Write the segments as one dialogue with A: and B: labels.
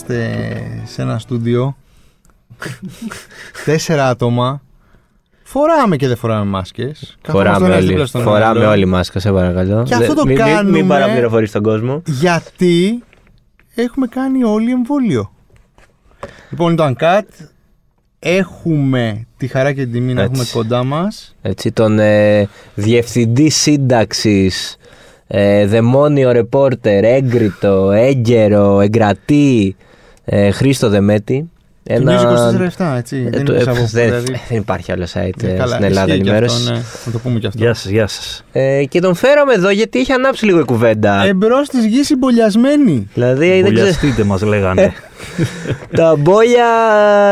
A: είμαστε σε ένα στούντιο. Τέσσερα άτομα. Φοράμε και δεν φοράμε μάσκες.
B: Φοράμε όλοι, φοράμε όλοι μάσκα, σε παρακαλώ.
A: Και αυτό το
B: μην,
A: κάνουμε.
B: Μην παραπληροφορείς τον κόσμο.
A: Γιατί έχουμε κάνει όλοι εμβόλιο. Λοιπόν, το Uncut έχουμε τη χαρά και την τιμή να
B: Έτσι.
A: έχουμε κοντά μας.
B: Έτσι, τον ε, διευθυντή σύνταξης, ε, δαιμόνιο ρεπόρτερ, έγκριτο, έγκαιρο, εγκρατή, ε, Χρήστο Δεμέτη.
A: Του News 24-7, έτσι.
B: ε,
A: δεν,
B: το-
A: είναι
B: ε,
A: από
B: δεν,
A: δηλαδή.
B: δεν υπάρχει άλλο site
A: Ε,
B: ε,
A: καλά,
B: στην Ελλάδα
A: ισχύει και
B: ενημέρωσης.
A: αυτό, ναι. Να το πούμε και αυτό.
C: Γεια σας, γεια σας.
B: Ε, και τον φέραμε εδώ γιατί είχε ανάψει λίγο η κουβέντα.
A: Εμπρός της γης συμπολιασμένη.
B: δηλαδή, δεν ξέρω,
C: Βολιαστείτε μας λέγανε.
B: τα μπόλια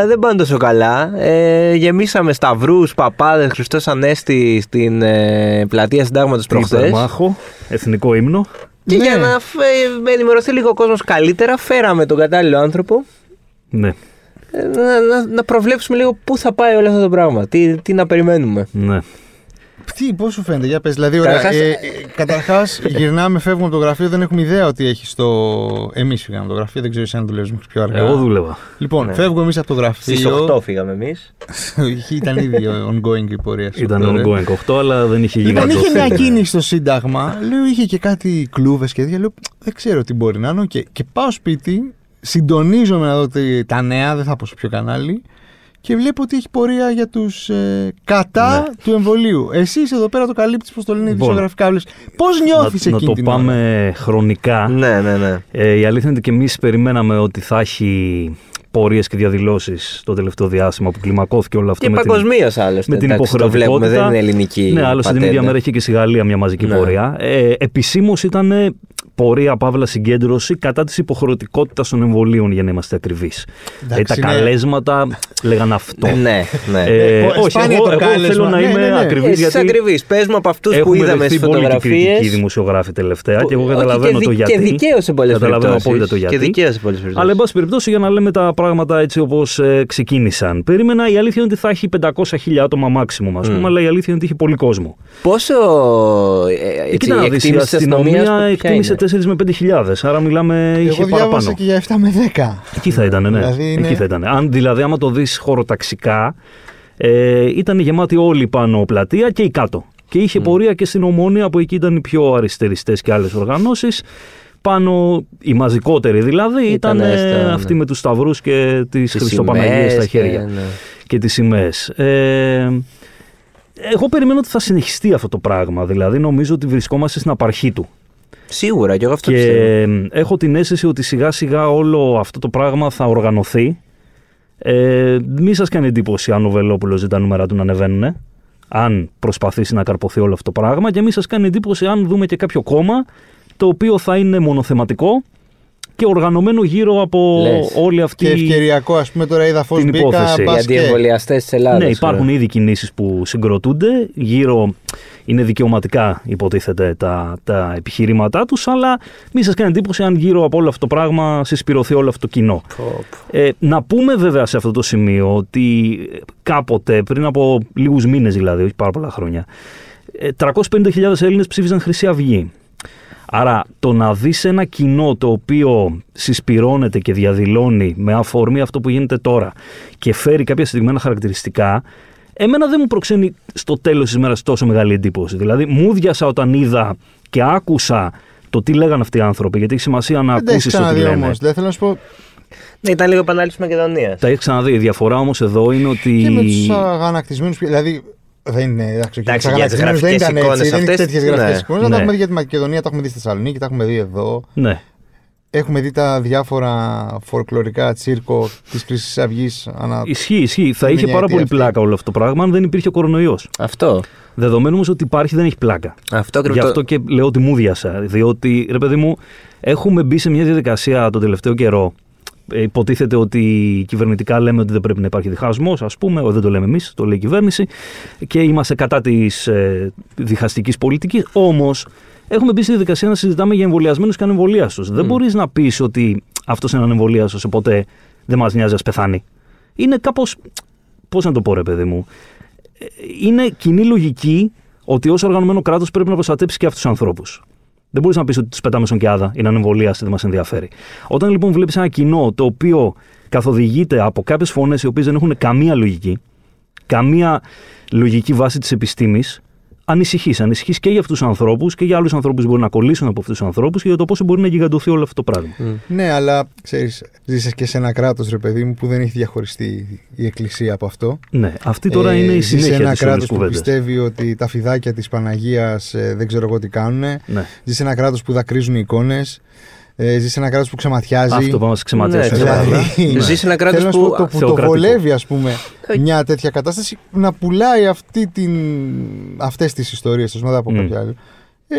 B: δεν πάνε τόσο καλά. Ε, γεμίσαμε σταυρούς, παπάδες, Χριστός Ανέστη στην ε, πλατεία Συντάγματος προχθές.
C: Υπερμάχο, εθνικό ύμνο.
B: Και
A: Ναι.
B: για να φε- με ενημερωθεί λίγο ο κόσμος καλύτερα, φέραμε τον κατάλληλο άνθρωπο
C: Ναι,
B: ε, να, να, να προβλέψουμε λίγο πού θα πάει όλο αυτό το πράγμα. Τι, τι να περιμένουμε.
C: ναι.
A: Τι, πώς σου φαίνεται, για πες. Δηλαδή, ωραία.
B: Καταρχάς-
A: ε, ε, καταρχάς, γυρνάμε, φεύγουμε από το γραφείο, δεν έχουμε ιδέα ότι έχει το. Εμείς φύγαμε από το γραφείο, δεν ξέρω εσύ αν δουλεύεις μέχρι πιο αργά.
C: Εγώ δούλευα.
A: Λοιπόν,
B: Ναι.
A: φεύγουμε εμείς από το
B: Στις
A: γραφείο.
B: 8 φύγαμε εμείς.
A: ήταν ήδη ongoing η πορεία σου.
C: Ήταν
A: τώρα.
C: ongoing 8, αλλά δεν είχε γίνει
A: Λοιπόν, είχε
C: αυτό.
A: μια κίνηση στο Σύνταγμα. Λέω, είχε και κάτι κλούβες και τέτοια. Λέω, δεν ξέρω τι μπορεί να είναι. Και, και πάω σπίτι, συντονίζομαι να δω τι- τα νέα, δεν θα πω σε ποιο κανάλι. Και βλέπω ότι έχει πορεία για τους ε, κατά
C: Ναι.
A: του εμβολίου. Εσύ εδώ πέρα το καλύπτεις, πώ το λένε,
C: Λοιπόν,
A: ειδησιογραφικά. Πώς νιώθει
C: να,
A: εκείνη
C: να το
A: την
C: πάμε χρονικά.
B: Ναι, ναι, ναι.
C: Ε, η αλήθεια είναι ότι και εμείς περιμέναμε ότι θα έχει πορείες και διαδηλώσεις το τελευταίο διάστημα που κλιμακώθηκε όλο αυτό
B: Και
C: με την,
B: παγκοσμίως άλλωστε.
C: με την
B: εντάξει, το βλέπουμε,
C: υποχρεωτικότητα.
B: δεν είναι ελληνική.
C: Ναι, άλλωστε την
B: πατέντα.
C: ίδια μέρα είχε και στη Γαλλία μια μαζική
B: Ναι.
C: πορεία. Ε, Επισήμως ήταν πορεία, παύλα συγκέντρωση κατά της υποχρεωτικότητας των εμβολίων, για να είμαστε ακριβείς.
A: Εντάξει,
C: τα
A: ναι.
C: καλέσματα λέγαν αυτό.
B: Ναι, ναι.
C: Ε,
A: Ε,
C: όχι,
A: σπάνια
C: εγώ,
A: το
C: εγώ
A: κάλεσμα.
C: θέλω να
A: Ναι,
C: είμαι
A: ναι, ναι.
C: ακριβής
B: Εσείς
C: γιατί
B: ακριβείς. Πες μου από αυτούς που
C: έχουμε
B: είδαμε στις
C: δεχθεί πολύ και κριτικοί
B: φωτογραφίες.
C: δημοσιογράφοι τελευταία και εγώ
B: Όχι,
C: καταλαβαίνω
B: και
C: το
B: δι-
C: γιατί.
B: Και δικαίως σε πολλές
C: Καταλαβαίνω
B: περιπτώσεις.
C: απόλυτα το γιατί.
B: Και δικαίως σε πολλές περιπτώσεις.
C: Αλλά, εν πάση περιπτώσει, για να λέμε τα πράγματα έτσι όπως ξεκίνησαν. Περίμενα, η αλήθεια είναι ότι θα έχει 500.000 άτομα μάξιμο, ας πούμε,
B: Μμ.
C: αλλά η αλήθεια είναι ότι είχε πολύ κόσμο.
B: Πόσο. Ε,
C: Ε,
B: έτσι,
C: κοίτα να δεις, η
B: εκτίμησης της
C: αστυνομίας
B: αστυνομίας, ποια
C: εκτίμησε
B: είναι;
C: 4 με 5.000, άρα μιλάμε είχε
A: Εγώ διάβασα
C: παραπάνω.
A: και για 7 με 10.
C: Εκεί θα ήταν, ναι.
A: Δηλαδή είναι-
C: Εκεί θα ήταν. Αν, δηλαδή, άμα το δεις χωροταξικά, ε, ήταν γεμάτη όλη πάνω πλατεία και η κάτω. Και είχε πορεία και στην Ομόνια που εκεί ήταν οι πιο αριστεριστές και άλλες οργανώσεις. Πάνω, οι μαζικότεροι δηλαδή, ήταν,
B: Ήτανε στα- ναι.
C: αυτοί με τους σταυρούς και τις
B: Τις
C: Χριστοπαναγίε
B: σημαίες
C: στα
B: και-
C: χέρια.
B: ναι.
C: Και τις σημαίες. Ε, εγώ περιμένω ότι θα συνεχιστεί αυτό το πράγμα. Δηλαδή, νομίζω ότι βρισκόμαστε στην απαρχή του.
B: Σίγουρα και εγώ αυτό
C: Και
B: πιστεύω.
C: έχω την αίσθηση ότι σιγά σιγά όλο αυτό το πράγμα θα οργανωθεί. Ε, μη σας κάνει εντύπωση αν ο Βελόπουλος ζητά νούμερα του να ανεβαίνουν. Αν προσπαθήσει να καρποθεί όλο αυτό το πράγμα. Και μη σας κάνει εντύπωση αν δούμε και κάποιο κόμμα το οποίο θα είναι μονοθεματικό και οργανωμένο γύρω από
B: Λες.
C: όλη αυτή
A: Και ευκαιριακό, ας πούμε, τώρα είδα φω
C: την
A: μπήκα.
C: υπόθεση.
A: μπας
B: Για
A: και-
B: αντιεμβολιαστέ της Ελλάδας.
C: ναι, υπάρχουν ήδη κινήσεις που συγκροτούνται. Γύρω είναι δικαιωματικά, υποτίθεται, τα, τα επιχειρήματά τους, αλλά μη σας κάνει εντύπωση αν γύρω από όλο αυτό το πράγμα συσπηρωθεί όλο αυτό το κοινό. Ε, να πούμε βέβαια σε αυτό το σημείο ότι κάποτε, πριν από λίγους μήνες δηλαδή, όχι πάρα πολλά χρόνια, ε, 350.000 Έλληνες ψήφισαν Χρυσή Αυγή. Άρα το να δεις ένα κοινό το οποίο συσπυρώνεται και διαδηλώνει με αφορμή αυτό που γίνεται τώρα και φέρει κάποια συγκεκριμένα χαρακτηριστικά, εμένα δεν μου προξένει στο τέλος της μέρας τόσο μεγάλη εντύπωση. Δηλαδή μου διάσα όταν είδα και άκουσα το τι λέγανε αυτοί οι άνθρωποι, γιατί έχει σημασία να
A: Δεν τα έχεις
C: ακούσεις το τι
A: ξαναδεί
C: λένε.
A: όμως. Δεν θέλω να σου πω.
B: Ναι, ήταν λίγο επανάληψη Μακεδονίας.
C: Τα έχεις ξαναδεί. Η διαφορά όμως εδώ είναι ότι.
A: Και με τους αγανακτισμένους. Δηλαδή. Δεν είναι. Εντάξει, και
B: Εντάξει,
A: τους
B: για τις
A: αγανακτισμένους δεν
B: γραφικές
A: ήταν
B: εικόνες
A: έτσι. Δεν είναι
B: αυτές,
A: τέτοιες
B: ναι.
A: γραφικές εικόνες.
C: Ναι.
A: Τα έχουμε δει για τη Μακεδονία, τα έχουμε δει στη Θεσσαλονίκη, τα έχουμε δει εδώ.
C: Ναι.
A: Έχουμε δει τα διάφορα φορκλωρικά τσίρκο της Χρυσής Αυγής. Ανα...
C: Ισχύει, ισχύει. Θα
A: Είναι
C: είχε
A: μια
C: πάρα
A: αιτία
C: πολύ
A: αυτή.
C: πλάκα όλο αυτό το πράγμα αν δεν υπήρχε ο κορονοϊός.
B: Αυτό.
C: Δεδομένου όμως ότι υπάρχει, δεν έχει πλάκα.
B: Αυτό
C: Γι'
B: ακριβώ.
C: αυτό και λέω ότι μου διάσα. Διότι, ρε παιδί μου, έχουμε μπει σε μια διαδικασία τον τελευταίο καιρό. Ε, υποτίθεται ότι κυβερνητικά λέμε ότι δεν πρέπει να υπάρχει διχασμός, ας πούμε. Ο, δεν το λέμε εμείς, το λέει η κυβέρνηση. Και είμαστε κατά της ε, διχαστικής πολιτικής. Όμως, έχουμε μπει στη διαδικασία να συζητάμε για εμβολιασμένους και ανεμβολίαστους. Δεν μπορείς να πεις ότι αυτός είναι ανεμβολίαστος, οπότε δεν μας νοιάζει, ας πεθάνει. Είναι κάπως. Πώς να το πω, ρε παιδί μου. Ε, Είναι κοινή λογική ότι ως οργανωμένο κράτος πρέπει να προστατέψει και αυτούς τους ανθρώπους. Δεν μπορείς να πεις ότι τους πετάμε στον Κιάδα ή να είναι εμβολίαστοι, δεν μας ενδιαφέρει. Όταν λοιπόν βλέπεις ένα κοινό το οποίο καθοδηγείται από κάποιες φωνές οι οποίες δεν έχουν καμία λογική, καμία λογική βάση της επιστήμης, ανησυχείς. Ανησυχείς και για αυτούς τους ανθρώπους και για άλλους ανθρώπους που μπορεί να κολλήσουν από αυτούς τους ανθρώπους και για το πόσο μπορεί να γιγαντωθεί όλο αυτό το πράγμα.
A: Ναι, αλλά ξέρεις, ζήσει και σε ένα κράτος, ρε παιδί μου, που δεν έχει διαχωριστεί η Εκκλησία από αυτό.
C: Ναι, αυτή τώρα είναι η
A: Ε, Ζεις σε
C: συνέχεια
A: ένα
C: της
A: κράτος που
C: κουβέντας.
A: πιστεύει ότι τα φιδάκια της Παναγίας δεν ξέρω εγώ τι κάνουν.
C: Ναι.
A: Ζεις σε ένα κράτος που δακρύζουν οι εικόνες. Ε, ζεις σε ένα κράτος που ξεματιάζει.
C: Αυτό πάμε να ξεματιάσουμε.
B: Ναι,
C: τώρα,
A: Δηλαδή,
C: ναι.
B: Ζεις σε ένα κράτος
A: θέλω να σου
B: που
A: πω, το, που το
C: θεοκρατικό.
A: βολεύει, ας πούμε,
B: Ε,
A: μια τέτοια κατάσταση να πουλάει αυτή την, αυτές τις ιστορίες, ας πούμε, δεν θα πω
C: Μμ.
A: κάποια άλλη, ε,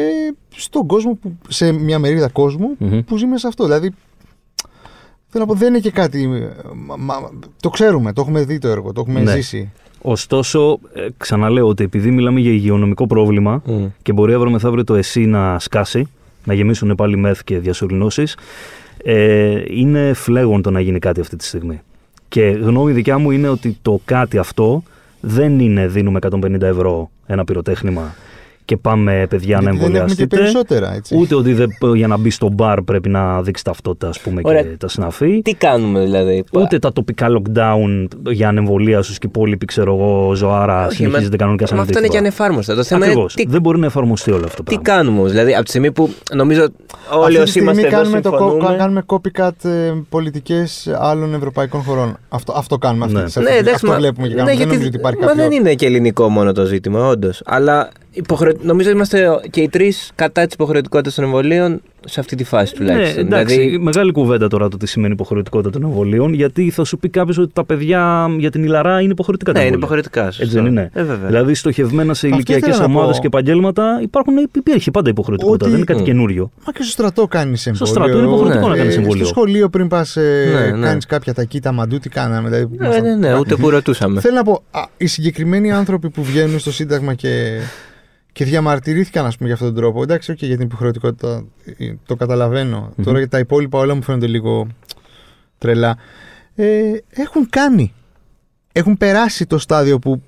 A: στον κόσμο, που, σε μια μερίδα κόσμου
C: Μμμ.
A: που ζει μέσα σε αυτό. Δηλαδή, θέλω να πω, δεν είναι και κάτι... μα- μα- το ξέρουμε, το έχουμε δει το έργο, το έχουμε
C: Ναι.
A: ζήσει.
C: Ωστόσο, ε, ξαναλέω ότι επειδή μιλάμε για υγειονομικό πρόβλημα
B: Μμ.
C: και μπορεί αύριο μεθαύριο το ΕΣΥ να σκάσει, να γεμίσουν πάλι μεθ και διασωληνώσεις, ε, είναι φλέγον το να γίνει κάτι αυτή τη στιγμή. Και γνώμη δικιά μου είναι ότι το κάτι αυτό δεν είναι δίνουμε 150 ευρώ ένα πυροτέχνημα και πάμε παιδιά να
A: Γιατί δεν έχουμε και
C: εμβολιαστείτε.
A: περισσότερα, έτσι.
C: Ούτε ότι δεν, για να μπει στο μπαρ πρέπει να δείξει ταυτότητα ας πούμε,
B: Ωραία.
C: και τα συναφή.
B: Τι κάνουμε δηλαδή;
C: Ούτε τα τοπικά lockdown για ανεμβολία σου και οι υπόλοιποι, ξέρω εγώ, ζωάρα
B: Όχι,
C: συνεχίζεται
B: μα-
C: κανονικά σαν
B: μα αυτό είναι και ανεφάρμοστο. Το θέμα
C: Ακριβώς.
B: είναι τι,
C: Δεν μπορεί να εφαρμοστεί όλο αυτό το
B: τι
C: πράγμα.
B: κάνουμε όμως. Δηλαδή από τη στιγμή που νομίζω όλοι
A: Αυτή τη
B: όσοι
A: στιγμή
B: είμαστε εδώ
A: κάνουμε, το,
B: συμφωνούμε.
A: κο- κάνουμε copycat ε, πολιτικές άλλων ευρωπαϊκών χωρών. Αυτό, αυτό κάνουμε αυτή,
C: Ναι.
A: σε αυτή-
B: Ναι, εντάξει,
A: αυτό
B: μα-
A: βλέπουμε και
B: ναι,
A: κάνουμε. δεν
B: γιατί-
A: νομίζω ότι υπάρχει
B: μα
A: κάποιο...
B: δεν είναι και ελληνικό μόνο το ζήτημα, όντως. Αλλά υποχρεω... νομίζω είμαστε και οι τρεις κατά της υποχρεωτικότητας των εμβολίων σε αυτή τη φάση
C: Ναι,
B: τουλάχιστον.
C: εντάξει,
B: δηλαδή,
C: μεγάλη κουβέντα τώρα το τι σημαίνει υποχρεωτικότητα των εμβολίων, γιατί θα σου πει κάποιος ότι τα παιδιά για την ηλαρά είναι υποχρεωτικά τα
B: ναι, είναι
C: εμβόλια.
B: υποχρεωτικάς. σωστό.
C: Έτσι δεν είναι.
B: Ε, βέβαια.
C: Δηλαδή, στοχευμένα σε
A: Αυτό
C: ηλικιακές
A: ήθελα να
C: ομάδες
A: πω.
C: και επαγγέλματα υπάρχουν, υπήρχε πάντα υποχρεωτικότητα.
A: Ότι-
C: Δεν είναι κάτι
B: Μμ.
C: καινούριο.
A: Μα και στο στρατό κάνεις εμβόλιο.
C: στρατό είναι υποχρεωτικό
B: να
C: κάνεις εμβόλιο.
A: Στο σχολείο πριν πας
B: Ναι, ναι.
A: κάνεις κάποια τακίτα μαντού, τι κάναμε. Δηλαδή,
B: ναι, ναι, ναι, ούτε που ρωτούσαμε.
A: Θέλω να πω, α, οι συγκεκριμένοι άνθρωποι που βγαίνουν στο Σύνταγμα και, και διαμαρτυρήθηκαν, ας πούμε, για αυτόν τον τρόπο. Εντάξει, okay, για την υποχρεωτικότητα ε, το καταλαβαίνω.
C: Μμμ.
A: Τώρα για τα υπόλοιπα όλα μου φαίνονται λίγο τρελά. Ε, έχουν κάνει. Έχουν περάσει το στάδιο που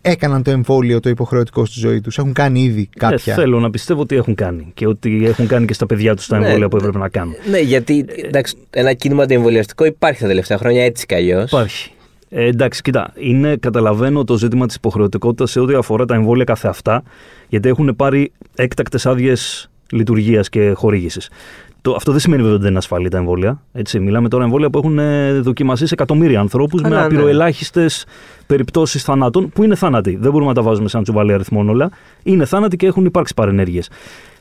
A: έκαναν το εμβόλιο το υποχρεωτικό στη ζωή τους. Έχουν κάνει ήδη κάποια.
C: Ε, θέλω να πιστεύω ότι έχουν κάνει και ότι έχουν κάνει και στα παιδιά τους τα
B: Ναι,
C: εμβόλια που
B: ναι.
C: έπρεπε να κάνουν.
B: Ναι, γιατί εντάξει, ένα κίνημα αντιεμβολιαστικό υπάρχει τα τελευταία χρόνια έτσι κι αλλιώς.
C: Υπάρχει. Ε, εντάξει, κοίτα, είναι, καταλαβαίνω το ζήτημα της υποχρεωτικότητας σε ό,τι αφορά τα εμβόλια καθε αυτά, γιατί έχουν πάρει έκτακτες άδειες λειτουργίας και χορήγησης. Το, αυτό δεν σημαίνει βέβαια ότι δεν είναι ασφαλή τα εμβόλια. Έτσι. Μιλάμε τώρα εμβόλια που έχουν ε, δοκιμαστεί σε εκατομμύρια ανθρώπους με
B: Καλά, ναι.
C: απειροελάχιστες περιπτώσεις θανάτων, που είναι θάνατοι. Δεν μπορούμε να τα βάζουμε σαν τσουβάλι αριθμών όλα. Είναι θάνατοι και έχουν υπάρξει παρενέργειες.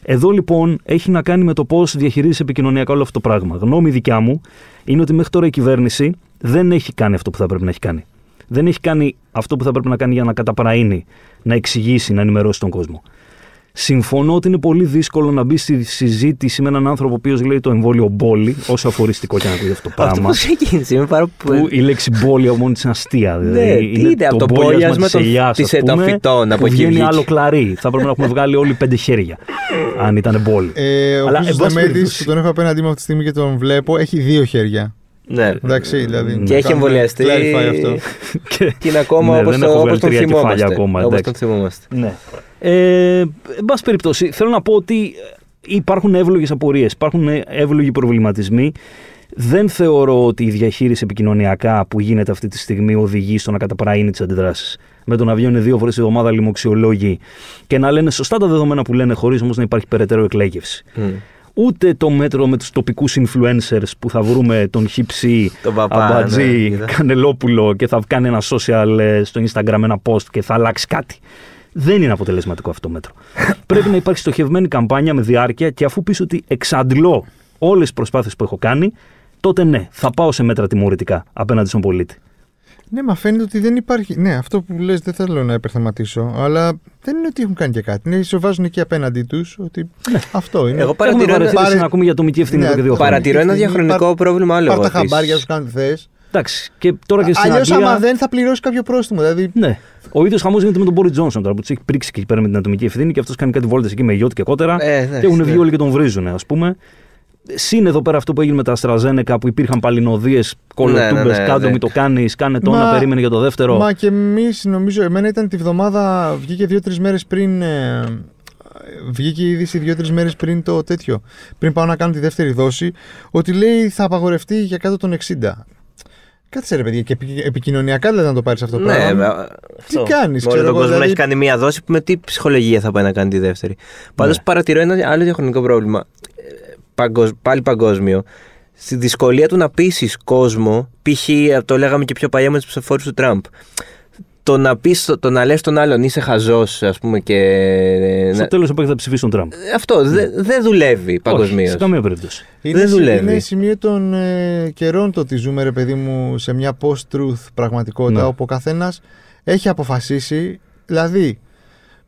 C: Εδώ λοιπόν έχει να κάνει με το πώς διαχειρίζεσαι επικοινωνιακά όλο αυτό το πράγμα. Γνώμη δικιά μου είναι ότι μέχρι τώρα η κυβέρνηση δεν έχει κάνει αυτό που θα πρέπει να έχει κάνει. Δεν έχει κάνει αυτό που θα πρέπει να κάνει για να καταπραίνει, να εξηγήσει, να ενημερώσει τον κόσμο. Συμφωνώ ότι είναι πολύ δύσκολο να μπει στη συζήτηση με έναν άνθρωπο ο οποίος λέει το εμβόλιο μπόλι, όσο αφοριστικό και να ακούγεται αυτό το
B: Αυτό
C: πράγμα.
B: πώ ξεκίνησε, είμαι πάρα
C: Που η λέξη μπόλι μόνη είναι αστεία.
B: Ναι,
C: Δηλαδή,
B: τι είναι από το μπόλιασμα των-
C: ελιάς,
B: της
C: ας πούμε,
B: εταφυτών, από
C: που
B: εκεί
C: βγαίνει
B: βγήκε.
C: άλλο κλαρί. θα πρέπει να έχουμε βγάλει όλοι πέντε χέρια. αν ήταν μπόλι.
A: Ε, ο
C: Αλλά,
A: Χρήστος
C: εν πάση
A: Δεμέτης,
C: περιπτώσει-
A: που τον έχω απέναντί μου αυτή τη στιγμή και τον βλέπω, έχει δύο χέρια.
B: Ναι.
A: Εντάξει, δηλαδή.
B: Και έχει
A: κάνουμε
B: εμβολιαστεί.
A: clarify αυτό.
C: Και-
B: Και είναι ακόμα
C: Ναι,
B: όπως,
C: δεν
B: το,
C: έχω
B: όπως
C: βγάλει
B: τον
C: τρία κεφάλια
B: θυμόμαστε.
C: ακόμα,
B: όπως
C: εντάξει.
B: τον θυμόμαστε.
C: Ναι. Ε, εν πάση περιπτώσει, θέλω να πω ότι υπάρχουν εύλογες απορίες, υπάρχουν εύλογοι προβληματισμοί. Δεν θεωρώ ότι η διαχείριση επικοινωνιακά που γίνεται αυτή τη στιγμή οδηγεί στο να καταπραίνει τις αντιδράσεις. Με το να βγαίνουν δύο φορές τη εβδομάδα λοιμοξιολόγοι και να λένε σωστά τα δεδομένα που λένε, χωρίς όμως να υπάρχει περαιτέρω εκλέγευση.
B: Μμ.
C: Ούτε το μέτρο με τους τοπικούς influencers που θα βρούμε τον Χίψη,
B: Τον παπά,
C: Αμπατζή,
B: ναι, είδα.
C: Κανελόπουλο και θα κάνει ένα social ε, στο Instagram ένα post και θα αλλάξει κάτι. Δεν είναι αποτελεσματικό αυτό το μέτρο. Πρέπει να υπάρχει στοχευμένη καμπάνια με διάρκεια και αφού πεις ότι εξαντλώ όλες τις προσπάθειες που έχω κάνει, τότε ναι, θα πάω σε μέτρα τιμωρητικά απέναντι στον πολίτη.
A: Ναι, μα φαίνεται ότι δεν υπάρχει. Ναι, αυτό που λες δεν θέλω να υπερθεματίσω, αλλά δεν είναι ότι έχουν κάνει και κάτι. Είναι σε βάζουν εκεί απέναντί τους ότι αυτό είναι.
B: Εγώ
C: Έχουμε
B: παρατηρώ, ένα,
C: παρατηρήσει
A: πάρε-
C: να ακούμε για ατομική ευθύνη
A: Ναι,
C: εδώ και δύο χρόνια.
B: παρατηρώ ένα
A: Αυτή τη στιγμή
B: διαχρονικό
A: πάρ-
B: πρόβλημα άλλο.
A: Πάρ' τα
B: εγώ επίσης.
A: χαμπάρια σου κάνουν θες.
C: Εντάξει, και τώρα και στην
A: Αλλιώς,
C: Αγγλία...
A: άμα δεν θα πληρώσει κάποιο πρόστιμο. Δηλαδή,
C: Ναι. Ο ίδιος χαμός γίνεται με τον Μπόρι Τζόνσον τώρα που τους έχει πρίξει και εκεί πέρα με την ατομική ευθύνη και αυτός κάνει κάτι βόλτες εκεί με γιότ και κότερα.
B: Ε, ναι,
C: και έχουν
B: ναι.
C: βγει όλοι και τον βρίζουν, ας πούμε. Συν εδώ πέρα αυτό που έγινε με τα AstraZeneca που υπήρχαν παλινοδίες, κολοτούμπε,
B: Ναι, ναι, ναι,
C: κάτω
B: ναι.
C: μη το κάνεις, κάνε το
A: Μα-
C: να περίμενε για το δεύτερο.
A: Μα και εμείς, νομίζω, εμένα ήταν τη βδομάδα, βγήκε δύο-τρεις μέρες πριν ε, βγήκε η είδηση δύο-τρεις μέρες πριν το τέτοιο. Πριν πάω να κάνω τη δεύτερη δόση, ότι λέει θα απαγορευτεί για κάτω των 60. Κάτσε ρε παιδιά, και επι- επικοινωνιακά δηλαδή να το πάρεις αυτό το
B: Ναι,
A: πράγμα.
B: βα-
A: Τι
B: αυτό.
A: κάνεις,
B: Με
A: ξέρω
B: Όλο τον
A: εγώ,
B: κόσμο να
A: δηλαδή-
B: έχει κάνει μία δόση, με τι ψυχολογία θα πάει να κάνει τη δεύτερη. Πάντως
A: Ναι.
B: παρατηρώ ένα άλλο διαχρονικό πρόβλημα. Ε, παγκοσ- πάλι παγκόσμιο. Στη δυσκολία του να πείσει κόσμο, π.χ. το λέγαμε και πιο παλιά με του ψηφοφόρους του Τραμπ. Το να, πεις, το να λες τον άλλον είσαι χαζός ας πούμε και...
C: Στο
B: να-
C: τέλος θα ψηφίσουν Τραμπ.
B: Αυτό δεν δεν δουλεύει
C: Όχι,
B: παγκοσμίως.
C: σε καμία περίπτωση.
A: Είναι,
B: Δεν
A: συ-
B: δουλεύει.
A: είναι σημείο των ε, καιρών το ότι ζούμε, ρε παιδί μου, σε μια post-truth πραγματικότητα
C: Ναι.
A: όπου ο καθένας έχει αποφασίσει. Δηλαδή,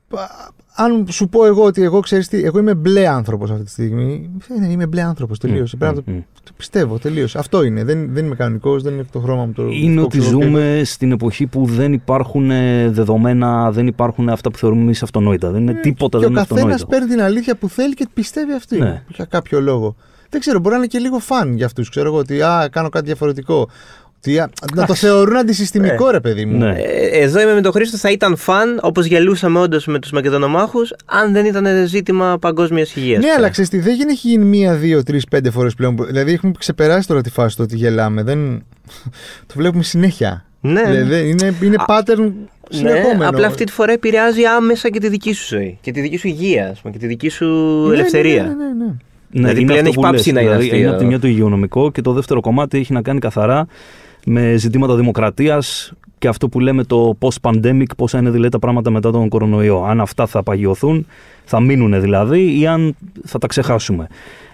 A: πα- αν σου πω εγώ ότι εγώ ξέρεις τι, εγώ είμαι μπλε άνθρωπος αυτή τη στιγμή. ε, είμαι μπλε άνθρωπος, τελείωσε.
C: Μμ,
A: Πρέπει να το,
C: μμ, μμ.
A: το πιστεύω, τελείωσε. Αυτό είναι. Δεν, δεν είμαι κανονικός, δεν είναι το χρώμα μου το.
C: Είναι
A: το
C: ότι
A: ξέρω και-
C: ζούμε στην εποχή που δεν υπάρχουν ε, δεδομένα, δεν υπάρχουν αυτά που θεωρούμε εμείς αυτονόητα. Δεν είναι τίποτα,
A: Ε, Και
C: δεν
A: ο
C: είναι
A: καθένας
C: αυτονόητο.
A: παίρνει την αλήθεια που θέλει και πιστεύει αυτή.
C: Ναι.
A: Για κάποιο λόγο. Δεν ξέρω, μπορεί να είναι και λίγο φαν για αυτούς. Ξέρω εγώ ότι α, κάνω κάτι διαφορετικό. Ότι, α, να το θεωρούν αντισυστημικό, ρε παιδί μου.
C: Ναι.
B: Ε, Εδώ είμαι με τον Χρήστο, θα ήταν φαν όπως γελούσαμε όντως με τους Μακεδονομάχους, αν δεν ήταν ζήτημα παγκόσμιας υγείας.
A: Ναι, αλλά ξέρεις τι, δεν γίνει- έχει γίνει μία, δύο, τρεις, πέντε φορές πλέον. Δηλαδή έχουμε ξεπεράσει τώρα τη φάση του ότι γελάμε. Δεν... το βλέπουμε συνέχεια.
B: Ναι.
A: Δηλαδή, είναι, είναι pattern συνεχόμενο.
B: Ναι, απλά αυτή τη φορά επηρεάζει άμεσα και τη δική σου ζωή. Και τη δική σου υγεία, ας πούμε, και τη δική σου
A: Ναι,
B: ελευθερία.
A: Ναι, ναι, ναι, ναι.
C: Ναι,
B: Δηλαδή
C: είναι
B: πλέον
C: αυτό
B: έχει
C: που
B: πάψει
C: λες,
B: να είναι
C: δηλαδή,
B: αστείο.
C: Είναι από τη μια το υγειονομικό και το δεύτερο κομμάτι έχει να κάνει καθαρά με ζητήματα δημοκρατίας και αυτό που λέμε το post-pandemic, πώ θα είναι δηλαδή τα πράγματα μετά τον κορονοϊό. Αν αυτά θα παγιωθούν, θα μείνουν δηλαδή, ή αν θα τα ξεχάσουμε.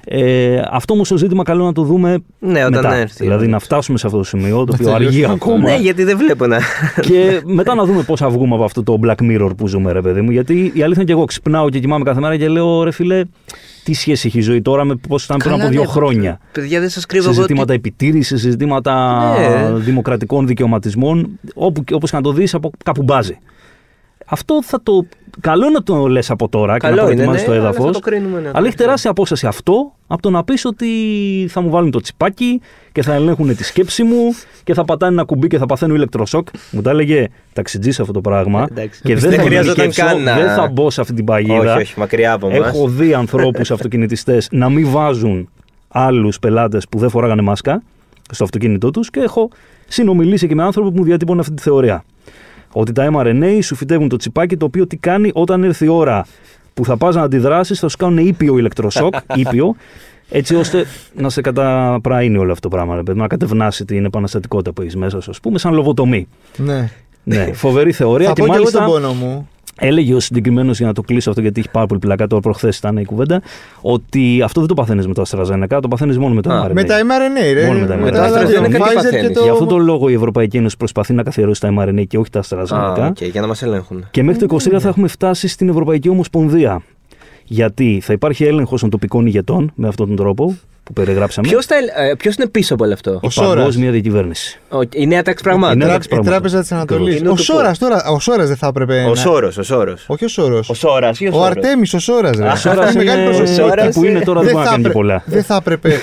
C: Ε, αυτό όμως το ζήτημα καλό να το δούμε
B: Ναι, όταν
C: μετά.
B: έρθει.
C: Δηλαδή να φτάσουμε σε αυτό το σημείο, το οποίο
A: τελειώσει
C: αργεί
A: αυτό.
C: ακόμα.
B: Ναι, γιατί δεν βλέπω να.
C: και μετά να δούμε πώς θα βγούμε από αυτό το Black Mirror που ζούμε, ρε παιδί μου. Γιατί η αλήθεια είναι και εγώ ξυπνάω και κοιμάμαι κάθε μέρα και λέω, ρε φιλέ, τι σχέση έχει η ζωή τώρα με πώς ήταν πριν
B: Καλά,
C: από δύο
B: ναι.
C: χρόνια;
B: Παιδιά, δεν σας κρύβω
C: Σε
B: εγώ.
C: ζητήματα επιτήρησης, σε ζητήματα
B: Ναι.
C: δημοκρατικών δικαιωματισμών, όπου όπως και να το δεις, από κάπου μπάζει. Αυτό θα το. Καλό να το λες από τώρα και να
B: Καλό είναι,
C: προετοιμάζει
B: ναι,
C: το
B: αλλά
C: έδαφος.
B: θα το κρίνουμε, ναι.
C: Αλλά έχει τεράστια απόσταση αυτό από το να πεις ότι θα μου βάλουν το τσιπάκι και θα ελέγχουν τη σκέψη μου και θα πατάνε ένα κουμπί και θα παθαίνω ηλεκτροσόκ. Μου τα έλεγε ταξιτζής αυτό το πράγμα.
B: Εντάξει.
C: Και
B: Δεν
C: δεν θα
B: χρειαζόταν
C: γενικεύσω,
B: καν να-
C: Δεν θα μπω σε αυτή την παγίδα.
B: Όχι, όχι, μακριά από εμάς.
C: Έχω δει ανθρώπους αυτοκινητιστές να μην βάζουν άλλους πελάτες που δεν φοράγανε μάσκα στο αυτοκίνητό τους και έχω συνομιλήσει και με άνθρωπο που μου διατύπωνε αυτή τη θεωρία. Ότι τα mRNA σου φυτεύουν το τσιπάκι το οποίο τι κάνει όταν έρθει η ώρα που θα πας να αντιδράσεις θα σου κάνουν ήπιο ηλεκτροσόκ, ήπιο, έτσι ώστε να σε καταπραΰνει όλο αυτό το πράγμα, ρε παιδί, μου, να κατευνάσει την επαναστατικότητα που έχεις μέσα σου, ας πούμε, σαν λοβοτομή.
A: Ναι.
C: ναι, φοβερή θεωρία
A: Θα
C: και
A: πω και εγώ
C: μάλιστα
A: τον πόνο μου.
C: Έλεγε ο συγκεκριμένος για να το κλείσω αυτό γιατί έχει πάρα πολύ πλάκα. Τώρα προχθές ήταν η κουβέντα. Ότι αυτό δεν το παθαίνεις με το AstraZeneca, το παθαίνεις μόνο με το
B: Α,
C: mRNA.
A: Με τα mRNA, ρε.
C: Μόνο με τα
A: Με
C: mRNA.
A: τα
B: Με το
A: άλλα δύο,
B: AstraZeneca τι
A: Pfizer και
B: παθαίνεις;
A: το-
C: Γι' αυτό τον λόγο η Ευρωπαϊκή Ένωση προσπαθεί να καθιερώσει τα mRNA και όχι τα AstraZeneca.
B: Α, οκ, για να μας ελέγχουν.
C: Και μέχρι το 23 θα έχουμε φτάσει στην Ευρωπαϊκή Ομοσπονδία. Γιατί θα υπάρχει έλεγχος των τοπικών ηγετών με αυτόν τον τρόπο που περιγράψαμε.
B: Ποιος είναι πίσω από όλο αυτό,
A: Ο
C: η
A: Σόρας.
C: παγκόσμια διακυβέρνηση.
B: Ο- Η νέα τάξη πραγμάτων.
C: Είναι
A: Τρα-
C: εντάξει
A: Η
C: πράγματα.
A: Τράπεζα της Ανατολής.
B: Είναι
A: Ο
B: το
A: Σόρας τώρα. Ο Σόρας δεν θα έπρεπε.
B: Ο
A: να-
B: Σόρος, ο Σόρος.
A: Όχι ο Σόρος.
B: Ο Σόρας ή ο
A: Ο
B: Σόρος;
A: Αρτέμις, ο Σόρας.
C: Ο Σόρας είναι
B: Σόρας
C: εκεί που είναι τώρα δεν
A: Δεν
C: μπορεί να
A: θα
C: κάνει και
A: έπρεπε-
C: πολλά.
A: Δεν θα έπρεπε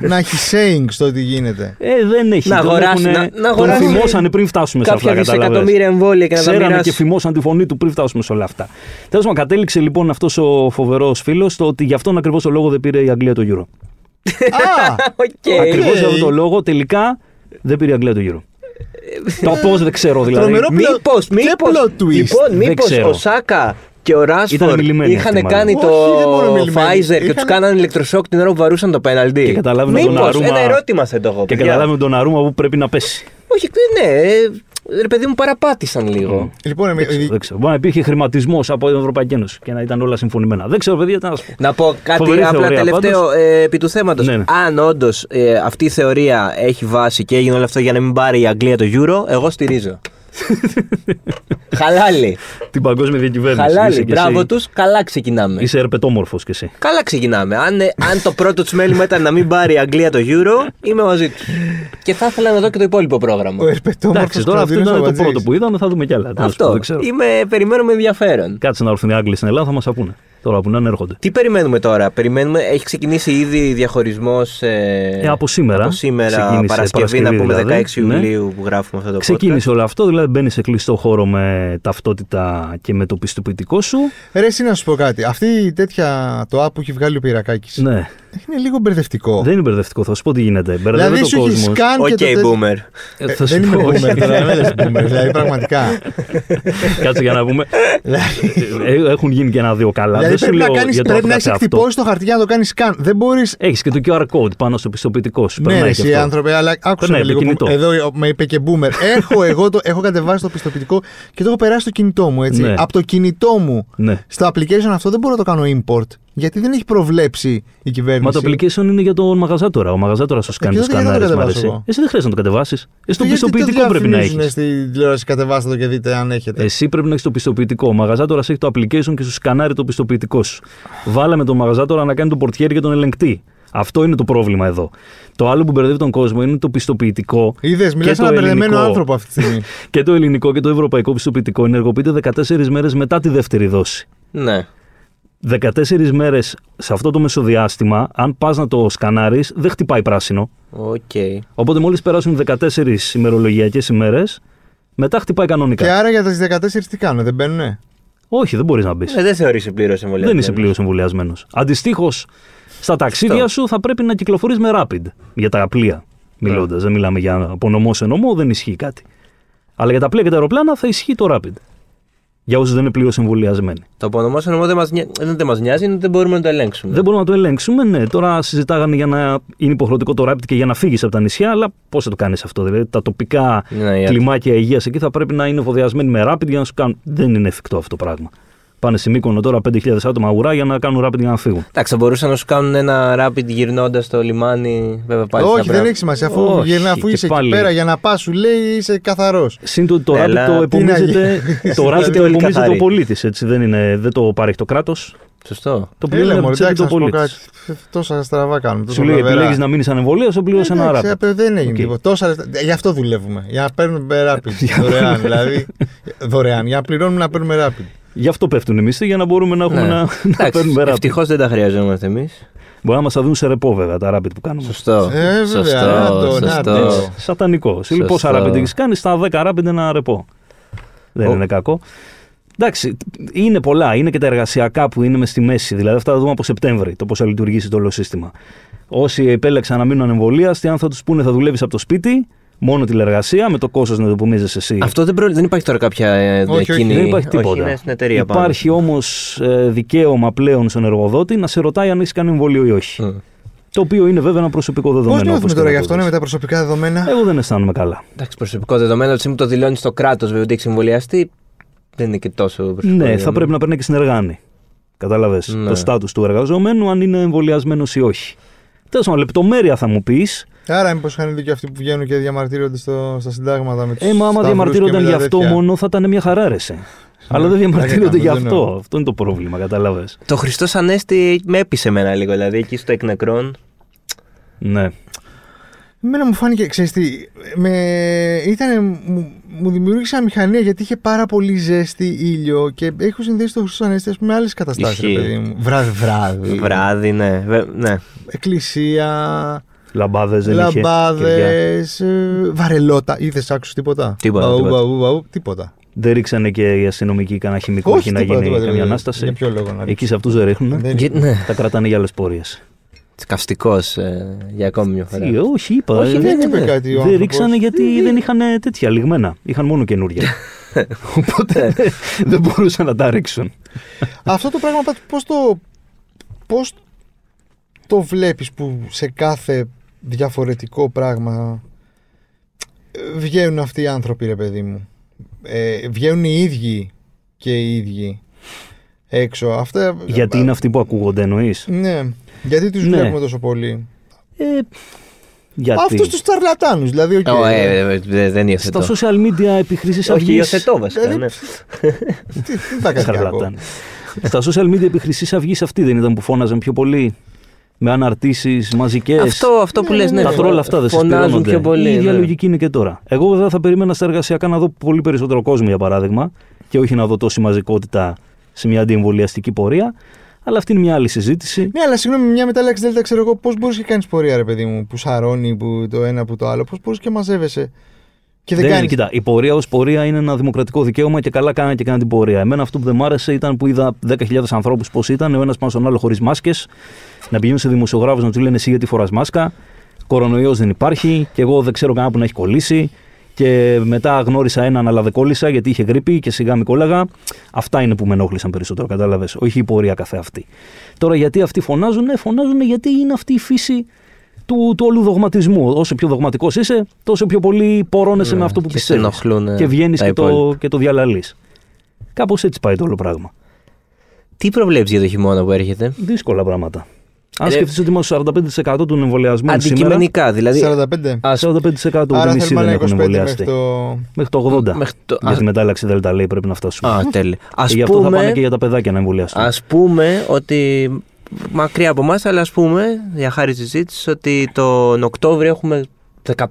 A: να έχει saying στο τι γίνεται.
C: Ε, δεν έχει.
B: Να
C: Τον
B: αγοράσει-
C: έχουνε-
B: να- να
C: τον
B: αγοράσει
C: φημώσανε πριν φτάσουμε σε
B: Κάποια
C: αυτά. κατάλαβες.
B: δισεκατομμύρια εμβόλια και να τα
C: Ξέρανε και
B: μοιράσει.
C: φημώσαν τη φωνή του πριν φτάσουμε σε όλα αυτά. Τέλος πάντων, κατέληξε λοιπόν αυτός ο φοβερός φίλος στο ότι γι' αυτόν ακριβώς το λόγο δεν πήρε η Αγγλία το Euro.
A: Α!
B: Οκ.
C: Ακριβώς για αυτόν τον λόγο τελικά δεν πήρε η Αγγλία το Euro. το πώς δεν ξέρω δηλαδή.
A: Τρομερό πλο-
B: Μήπως,
A: και
B: μήπως,
A: plot twist.
B: λοιπόν,
C: Δεν
B: μήπως
C: ξέρω.
B: ο Σάκα και ο Ράσφορντ
C: μιλημένοι
B: είχαν
C: αυτοί, μάλλον.
B: κάνει
A: Όχι,
B: το
A: δεν μπορούν μιλημένοι.
B: Pfizer και
A: Είχαν-
B: τους κάνανε ηλεκτροσόκ την ώρα που βαρούσαν το πέναλτι.
C: Και καταλάβαινε τον
B: Μήπως,
C: Αρούμα-
B: ένα ερώτημα θέτω εγώ.
C: Και
B: παιδιά.
C: καταλάβουμε τον Αρούμα που πρέπει να πέσει.
B: Όχι, ναι, ε, ρε παιδί μου παραπάτησαν λίγο.
A: Λοιπόν, εμεί-
C: Δεν ξέρω. Μπορεί να υπήρχε χρηματισμός από την Ευρωπαϊκή Ένωση και να ήταν όλα συμφωνημένα. Δεν ξέρω, παιδιά, τι να σου πω.
B: Να πω κάτι
C: Φοβερή
B: απλά
C: θεωρία,
B: τελευταίο
C: πάντως.
B: ε, επί του θέματος.
C: Ναι, ναι.
B: Αν όντως αυτή η θεωρία έχει βάση και έγινε όλο αυτό για να μην πάρει η Αγγλία το Euro, εγώ στηρίζω. Χαλάλι.
C: Την παγκόσμια διακυβέρνηση. Είσαι
B: Χαλάλι.
C: κι
B: Μπράβο
C: εσύ.
B: τους, καλά ξεκινάμε.
C: Είσαι ερπετόμορφος κι εσύ.
B: Καλά ξεκινάμε. Αν, ε, αν το πρώτο τους μέλημα ήταν να μην πάρει η Αγγλία το Euro, είμαι μαζί τους. και θα ήθελα να δω και το υπόλοιπο πρόγραμμα.
A: Ο ερπετόμορφος
C: Εντάξει, τώρα αυτό ήταν το πρώτο που είδαμε, θα δούμε κι άλλα. Τέλος πάντων,
B: Αυτό.
C: Δεν ξέρω.
B: Είμαι, περιμένω με ενδιαφέρον.
C: Κάτσε να έρθουν οι Άγγλοι στην Ελλάδα, θα μας ακούνε. Τώρα που να έρχονται.
B: Τι περιμένουμε τώρα, περιμένουμε, έχει ξεκινήσει ήδη διαχωρισμός. Ε,
C: Ε, από σήμερα.
B: Από σήμερα,
C: Ξεκίνησε
B: Παρασκευή, να
C: Παρασκευή
B: πούμε
C: δηλαδή.
B: 16
C: Ναι.
B: Ιουλίου που γράφουμε αυτό το
C: Ξεκίνησε
B: podcast.
C: όλο αυτό, δηλαδή εύκολα, δεν μπαίνεις σε κλειστό χώρο με ταυτότητα και με το πιστοποιητικό σου.
A: Ρε, εσύ να σου πω κάτι. Αυτή η τέτοια το app που έχει βγάλει ο Πυρακάκης
C: Ναι,
A: είναι λίγο μπερδευτικό.
C: δεν είναι μπερδευτικό, θα σου πω τι γίνεται. Μπερδεύεται
A: δηλαδή
C: ο
A: σου έχεις
C: κόσμος.
A: σκάν
B: Οκ,
A: και το τέτοιο-
B: boomer.
A: Ε,
C: θα
A: δεν
C: σου
A: είμαι
C: πω, όχι.
A: boomer, τώρα, δεν λες boomer, δηλαδή πραγματικά.
C: Κάτσε για να πούμε. Ε, Έχουν γίνει και ένα-δύο καλά.
A: δηλαδή
C: δεν σου
A: πρέπει να,
C: λέω
A: κάνεις,
C: για το
A: πρέπει να
C: αυτό
A: έχεις
C: καθ' αυτό.
A: εκτυπώσει το χαρτί για να το κάνεις σκάν. Δεν μπορεί.
C: Έχεις και το QR code πάνω στο πιστοποιητικό σου.
A: Ναι,
C: Περνάει
A: ρε,
C: και
A: εσύ
C: αυτό.
A: άνθρωπε, αλλά άκουσα
C: Περνάει
A: με
C: το
A: λίγο. που-
C: κινητό.
A: Εδώ με είπε και boomer. Έχω εγώ το, έχω κατεβάσει το πιστοποιητικό και το έχω περάσει στο κινητό μου. Έτσι.
C: Ναι.
A: Από το κινητό μου
C: Ναι.
A: στο application αυτό δεν μπορώ να το κάνω import. Γιατί δεν έχει προβλέψει η κυβέρνηση;
C: Μα το application είναι για τον μαγαζάτορα. Ο μαγαζάτορα σου κάνει
A: και
C: το
A: τότε γιατί να το
C: σκανάρι. μ'
A: κατεβάσω
C: αρέσει.
A: εγώ;
C: Εσύ δεν χρειάζεται να το κατεβάσεις. Εσύ το
A: Γιατί
C: πιστοποιητικό
A: το
C: πρέπει να
A: διαφημίζουνε
C: έχεις.
A: στη τηλεόραση, κατεβάστε το και δείτε αν έχετε.
C: Εσύ πρέπει να έχεις το πιστοποιητικό. Ο μαγαζάτορα έχει το application και σου σκανάρει το πιστοποιητικό σου. Βάλαμε τον μαγαζάτορα να κάνει τον πορτιέρι και τον ελεγκτή. Αυτό είναι το πρόβλημα εδώ. Το άλλο που μπερδεύει τον κόσμο είναι το πιστοποιητικό.
A: Είδες, μιλάς
C: και
A: σε ένα
C: το
A: μπερδεμένο
C: ελληνικό.
A: άνθρωπο αυτή τη στιγμή.
C: Και το ελληνικό και το ευρωπαϊκό πιστοποιητικό ενεργοποιείται 14 μέρες μετά τη δεύτερη δόση.
B: Ναι.
C: 14 μέρες σε αυτό το μεσοδιάστημα, αν πας να το σκανάρεις, δεν χτυπάει πράσινο.
B: Οκ.
C: Οπότε μόλις περάσουν 14 ημερολογιακές ημέρες, μετά χτυπάει κανονικά.
A: και άρα για τις 14 τι κάνουν, δεν μπαίνουνε.
C: Όχι, δεν μπορείς να μπεις.
B: Ε, δεν θεωρείσαι πλήρως εμβολιασμένος.
C: δεν είσαι πλήρως εμβολιασμένος. Αντιστοίχως, στα ταξίδια σου θα πρέπει να κυκλοφορείς με rapid για τα πλοία. Μιλώντας, δεν μιλάμε για από νομό σε νομό, δεν ισχύει κάτι. Αλλά για τα πλοία και τα αεροπλάνα θα ισχύει το rapid. Για όσους δεν είναι πλήρως εμβολιασμένοι.
B: Το απονομώσιο νομό δεν μα δεν, δεν μας νοιάζει, είναι ότι δεν μπορούμε να το ελέγξουμε.
C: Δεν μπορούμε να το ελέγξουμε, ναι. Τώρα συζητάγανε για να είναι υποχρεωτικό το rapid και για να φύγεις από τα νησιά, αλλά πώς θα το κάνεις αυτό. Δηλαδή, τα τοπικά
B: Ναι, η-
C: κλιμάκια υγείας εκεί θα πρέπει να είναι εφοδιασμένοι με rapid για να σου κάνουν. Δεν είναι εφικτό αυτό το πράγμα. Πάνε σε Μύκονο τώρα 5.000 άτομα ουρά για να κάνουν rapid για να φύγουν.
B: Εντάξει, θα μπορούσαν να σου κάνουν ένα rapid γυρνώντας στο λιμάνι. Βέβαια πάλι
A: Όχι,
B: στα
A: δεν
B: πράγματα.
A: έχει σημασία. Αφού,
C: Όχι,
A: γυρνά, αφού
C: και
A: είσαι
C: πάλι.
A: εκεί πέρα για να πας, σου λέει είσαι καθαρός.
C: Συν το ότι το
B: Έλα,
C: rapid το
A: τι να
C: επομίζεται,
A: γίνει.
C: το rapid
B: Είστε
C: το
B: όλοι
C: επομίζεται
B: καθαροί.
C: ο πολίτης. Δεν, είναι, δεν το πάρει το κράτος.
B: Σωστό.
C: Το
A: Έλα,
C: πληρώνει
A: μωρέ,
C: από
A: εντάξει,
C: το
A: να σου πω
C: πολίτης.
A: κάτι. Τόσα στραβά κάνουμε.
C: Σου λέει επιλέγεις να μείνεις ανεμβολίας, σου πλήρωσε ένα
A: Εντάξει,
C: rapid.
A: απ' δεν έγινε
C: Οκ.
A: τίποτα. Τόσα λεφτά. Γι' αυτό δουλεύουμε. Για να παίρνουμε rapid. δωρεάν. δηλαδή. Δωρεάν. Για να πληρώνουμε να παίρνουμε rapid.
C: Γι' αυτό πέφτουν οι μισθοί για να μπορούμε να, έχουμε
B: Ναι.
C: να, να παίρνουμε rapid.
B: Ευτυχώς δεν τα χρειαζόμαστε εμείς.
C: Μπορεί να μας τα δουν σε ρεπό βέβαια τα rapid που κάνουμε.
B: Σωστό.
A: Ε, βέβαια, να το,
B: Σωστό.
A: να
B: Σωστό.
A: το.
C: Έτσι, σατανικό. Σου λέει πόσα
B: Σωστό.
C: rapid έχεις κάνει, στα 10 rapid ένα ρεπό. Δεν
B: Ο-
C: είναι κακό. Εντάξει, είναι πολλά. Είναι και τα εργασιακά που είναι μες στη μέση. Δηλαδή, αυτά θα δούμε από Σεπτέμβρη το πώς θα λειτουργήσει το όλο σύστημα. Όσοι επέλεξαν να μείνουν ανεμβολίαστοι, αν θα τους πούνε θα δουλεύεις από το σπίτι, μόνο τηλεργασία, με το κόστος να το υπομίζεσαι εσύ.
B: Αυτό δεν, προ... δεν υπάρχει τώρα κάποια ε,
A: Όχι, όχι,
B: εκείνη-
C: δεν υπάρχει
B: όχι,
C: τίποτα.
B: είναι στην εταιρεία πάνω.
C: Υπάρχει όμως δικαίωμα πλέον στον εργοδότη να σε ρωτάει αν έχεις κάνει εμβόλιο ή όχι.
B: Μμ.
C: Το οποίο είναι βέβαια ένα προσωπικό
A: Πώς
C: δεδομένο.
A: νιώθουμε
C: όπως και
A: τώρα
C: να
A: γι'
C: το
A: αυτό, ναι,
C: δεις.
A: με τα προσωπικά δεδομένα;
C: Εγώ δεν αισθάνομαι καλά.
B: Εντάξει, προσωπικό δεδομένο, ότι το δηλώνει στο κράτος βέβαια ότι έχεις εμβολιαστεί, δεν είναι και τόσο προσωπικό.
C: Ναι, θα
B: δεδομένο.
C: πρέπει να παίρνει και συνεργάνει. Κατάλαβες
B: Ναι.
C: το στάτου του εργαζομένου, αν είναι εμβολιασμένος ή όχι. Τέλος πάντων, λεπτομέρεια θα μου πεις.
A: Άρα, μήπως είχαν δίκιο αυτοί που βγαίνουν και διαμαρτύρονται στο, στα συντάγματα με τους.
C: Ε, μα άμα διαμαρτύρονταν γι' αυτό μόνο θα ήταν μια χαρά αρέσει. Αλλά δεν διαμαρτύρονται
A: πλάκα
C: γι'
A: κάνω, δεν
C: αυτό.
A: εννοώ.
C: Αυτό είναι το πρόβλημα, κατάλαβες.
B: Το Χριστό Ανέστη με έπεισε εμένα λίγο, δηλαδή εκεί στο εκνεκρόν.
C: Ναι.
A: Εμένα μου φάνηκε, ξέρεις τι, με... Ήτανε, μου, μου δημιούργησε αμηχανία γιατί είχε πάρα πολύ ζέστη ήλιο και έχω συνδέσει το Χριστός Ανέστη ας πούμε, με άλλες καταστάσεις, ρε
B: Ισχύει.
A: παιδί μου. Βράδυ, βράδυ.
B: Βράδυ, ναι. Βε- ναι.
A: Εκκλησία,
C: Λαμπάδες δεν είχε. κεριά.
A: λαμπάδες, ε, βαρελότα. Είδες, άκουσες τίποτα;
B: Τίποτα,
A: Μπαου,
B: τίποτα.
A: μπαου, μπαου, τίποτα.
C: Δεν ρίξανε και οι αστυνομικοί κανένα χημικό
A: Όχι,
C: εκεί να
A: τίποτα,
C: γίνει
A: τίποτα,
C: καμιά
A: τίποτα.
C: ανάσταση.
A: Για ποιο λόγο να
C: Εκεί
A: ρίξουν;
C: σε αυτούς δεν ρίχνουν.
A: Δεν-
B: Και- ναι.
C: Τα κρατάνε για άλλες πορείες.
B: Καυστικός ε, για ακόμη μια φορά.
C: όχι, είπα.
A: Όχι,
C: ε,
A: δεν
C: δεν-
A: είπε κάτι ο
C: Δεν
A: άνθρωπος.
C: ρίξανε γιατί δεν είχαν τέτοια λιγμένα. Είχαν μόνο καινούρια. Οπότε δεν μπορούσαν να τα ρίξουν.
A: Αυτό το πράγμα πάντως, πώς το, πώς το βλέπεις που σε κάθε διαφορετικό πράγμα ε, βγαίνουν αυτοί οι άνθρωποι ρε παιδί μου. Ε, βγαίνουν οι ίδιοι και οι ίδιοι έξω. Αυτά,
C: Γιατί είναι αυτοί που ακούγονται, εννοείς;
A: Ναι. Γιατί τους
C: Ναι.
A: βλέπουμε τόσο πολύ;
C: Ε, γιατί;
A: Αυτούς τους τσαρλατάνους. Δηλαδή, οκ.
B: Ω, ε, ε, ε, δεν- δεν υιοθετώ.
C: Στα social media επί Χρυσής
B: Όχι,
C: Αυγής-
B: υιοθετώ βασικά.
A: Δηλαδή,
B: ναι.
A: τι, τι θα κάνει κακό.
C: Τσαρλατάνοι. Στα social media επί Χρυσής Αυγής αυτοί δεν ήταν που φώναζαν πιο πολύ; Με αναρτήσεις μαζικές;
B: Αυτό, αυτό που
A: Ναι,
B: λες, ναι.
C: τα τρόλ αυτά δεν
B: φωνάζουν
C: συσπηρώνονται.
B: πιο πολύ.
C: Η ίδια
B: ναι.
C: λογική είναι και τώρα. Εγώ βέβαια θα περίμενα στα εργασιακά να δω πολύ περισσότερο κόσμο για παράδειγμα και όχι να δω τόση μαζικότητα σε μια αντιεμβολιαστική πορεία. Αλλά αυτή είναι μια άλλη συζήτηση.
A: Ναι, αλλά συγγνώμη, μια μετάλλαξη δέλτα ξέρω εγώ πώς μπορείς και κάνεις πορεία, ρε παιδί μου, που σαρώνει που το ένα που το άλλο. Πώς μπορείς και μαζεύεσαι Και δεν,
C: Δεν,
A: κάνεις...
C: Κοίτα, η πορεία ως πορεία είναι ένα δημοκρατικό δικαίωμα και καλά κάνανε και κάνανε την πορεία. Εμένα αυτό που δεν μ' άρεσε ήταν που είδα 10.000 ανθρώπους πώς ήταν, ο ένας πάνω στον άλλο χωρίς μάσκες, να πηγαίνουν σε δημοσιογράφους να τους λένε εσύ γιατί φοράς μάσκα. Κορονοϊός δεν υπάρχει και εγώ δεν ξέρω κανένα που να έχει κολλήσει. Και μετά γνώρισα έναν, αλλά δεν κόλλησα γιατί είχε γρήπη και σιγά μη κόλλαγα. Αυτά είναι που με ενόχλησαν περισσότερο, κατάλαβες. Όχι η πορεία καθε αυτή. Τώρα γιατί αυτοί φωνάζουν, ναι, φωνάζουν γιατί είναι αυτή η φύση του, του όλου δογματισμού. Όσο πιο δογματικός είσαι, τόσο πιο πολύ πορώνεσαι
B: Ναι,
C: με αυτό που
B: και
C: πιστεύεις.
B: σε ενοχλούν,
C: Και βγαίνεις
B: τα
C: και, το,
B: υπόλοιπα.
C: και το διαλαλείς. Κάπως έτσι πάει το όλο πράγμα.
B: Τι προβλέψεις για το χειμώνα που έρχεται;
C: Δύσκολα πράγματα. Αν
B: Ε,
C: σκεφτείς ότι είμαστε στο 45% των εμβολιασμένων σήμερα,
B: Αντικειμενικά, δηλαδή.
A: 45.
B: Ας,
C: 45%
A: Άρα
C: ούτε μισή
A: θέλουμε
C: δεν
A: ένα
C: έχουν
A: 25
C: εμβολιαστεί.
A: μέχρι το...
C: Μέχρι το 80.
B: μέχρι το,
C: Για τη μετάλλαξη Δελτα λέει πρέπει να φτάσουμε.
B: α, τέλεια. Α
C: και γι' αυτό θα πάνε
B: πούμε,
C: και για τα παιδάκια να εμβολιαστούν.
B: ας πούμε ότι. Μακριά από εμάς, αλλά ας πούμε, για χάρη συζήτηση, ότι τον Οκτώβριο έχουμε 15.000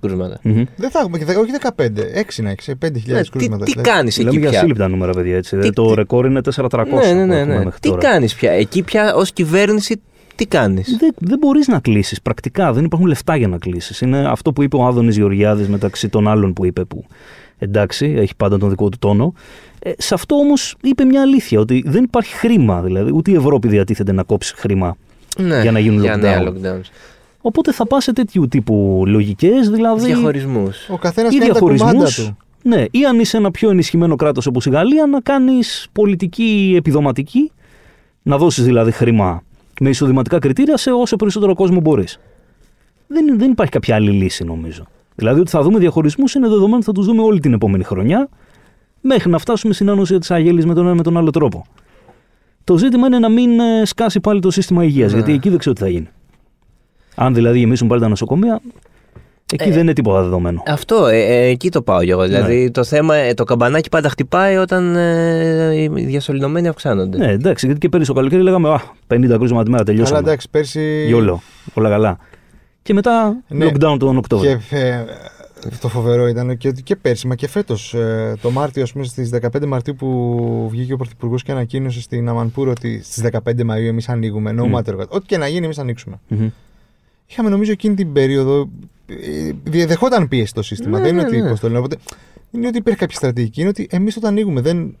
B: κρούσματα.
C: Μμμ.
A: Δεν θα έχουμε, και δε- όχι 15, 6 να έχει, 5.000
B: Ναι, τι
A: κρούσματα.
B: τι
A: δηλαδή.
B: κάνεις εκεί
C: Μιλάμε για
B: πια;
C: σύλληπτα νούμερα, παιδιά. Έτσι.
B: Τι-
C: το
B: τι-
C: ρεκόρ είναι 4.300
B: Ναι, ναι,
C: που
B: ναι.
C: έχουμε
B: ναι.
C: μέχρι
B: Τι
C: τώρα.
B: κάνεις πια; Εκεί πια ως κυβέρνηση τι κάνεις;
C: Δεν, δεν μπορείς να κλείσεις. Πρακτικά δεν υπάρχουν λεφτά για να κλείσεις. Είναι αυτό που είπε ο Άδωνης Γεωργιάδης μεταξύ των άλλων που είπε που εντάξει, έχει πάντα τον δικό του τόνο. Ε, σε αυτό όμως είπε μια αλήθεια, ότι δεν υπάρχει χρήμα. Δηλαδή, ούτε η Ευρώπη διατίθεται να κόψει χρήμα.
B: Ναι,
C: για να γίνουν
B: για
C: lockdown.
B: νέα lockdowns.
C: Οπότε θα πας σε τέτοιου τύπου λογικές, δηλαδή.
B: Διαχωρισμούς.
A: Ο καθένας
C: ή
A: κάνει τα κουμάντα
C: διαχωρισμούς,
A: του.
C: Ναι, ή αν είσαι ένα πιο ενισχυμένο κράτος όπως η Γαλλία, να κάνεις πολιτική επιδοματική, να δώσεις δηλαδή χρήμα με εισοδηματικά κριτήρια σε όσο περισσότερο κόσμο μπορείς. Δεν, δεν υπάρχει κάποια άλλη λύση, νομίζω. Δηλαδή ότι θα δούμε διαχωρισμούς είναι δεδομένο ότι θα τους δούμε όλη την επόμενη χρονιά, μέχρι να φτάσουμε στην ανοσία της Αγέλης με τον ένα με τον άλλο τρόπο. Το ζήτημα είναι να μην ε, σκάσει πάλι το σύστημα υγείας,
B: Ναι.
C: γιατί εκεί δεν ξέρω τι θα γίνει. Αν δηλαδή γεμίσουν πάλι τα νοσοκομεία, εκεί
B: Ε,
C: δεν είναι τίποτα δεδομένο.
B: Αυτό, ε, ε, εκεί το πάω κι εγώ. Δηλαδή
C: Ναι.
B: το θέμα, ε, το καμπανάκι πάντα χτυπάει όταν ε, οι διασωληνωμένοι αυξάνονται.
C: Ναι, εντάξει, γιατί και πέρυσι το καλοκαίρι λέγαμε Α, 50 κρούσματα τη μέρα,
A: Αλλά
C: τελειώσαμε.
A: εντάξει, πέρσι.
C: Γιόλο, όλα καλά. Και μετά
A: Ναι.
C: lockdown τον Οκτώβριο.
A: Και ε, το φοβερό ήταν και ότι και πέρσι, μα και φέτος, το Μάρτιο, ας πούμε, στις 15 Μαρτίου που βγήκε ο Πρωθυπουργός και ανακοίνωσε στην Αμανπούρ ότι στις 15 Μαου εμείς ανοίγουμε. No
C: Μμ.
A: matter what. Ό,τι και να γίνει, εμείς ανοίξουμε.
C: Μμμ.
A: Είχαμε νομίζω εκείνη την περίοδο. Ε, Διαδεχόταν πίεση το σύστημα.
B: Ναι,
A: δεν είναι
B: ναι,
A: ότι.
B: ναι.
A: Πώς το λένε, οπότε, είναι ότι υπήρχε κάποια στρατηγική. Είναι ότι εμείς όταν ανοίγουμε. Δεν...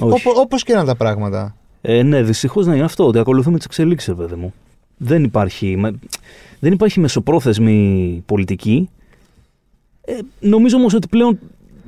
C: Όχι.
A: Όπως και να είναι τα πράγματα.
C: Ε, ναι, δυστυχώς να είναι αυτό, ότι ακολουθούμε τις εξελίξεις, βέβαια μου. Δεν υπάρχει, με- δεν υπάρχει μεσοπρόθεσμη πολιτική. Ε, νομίζω όμως ότι πλέον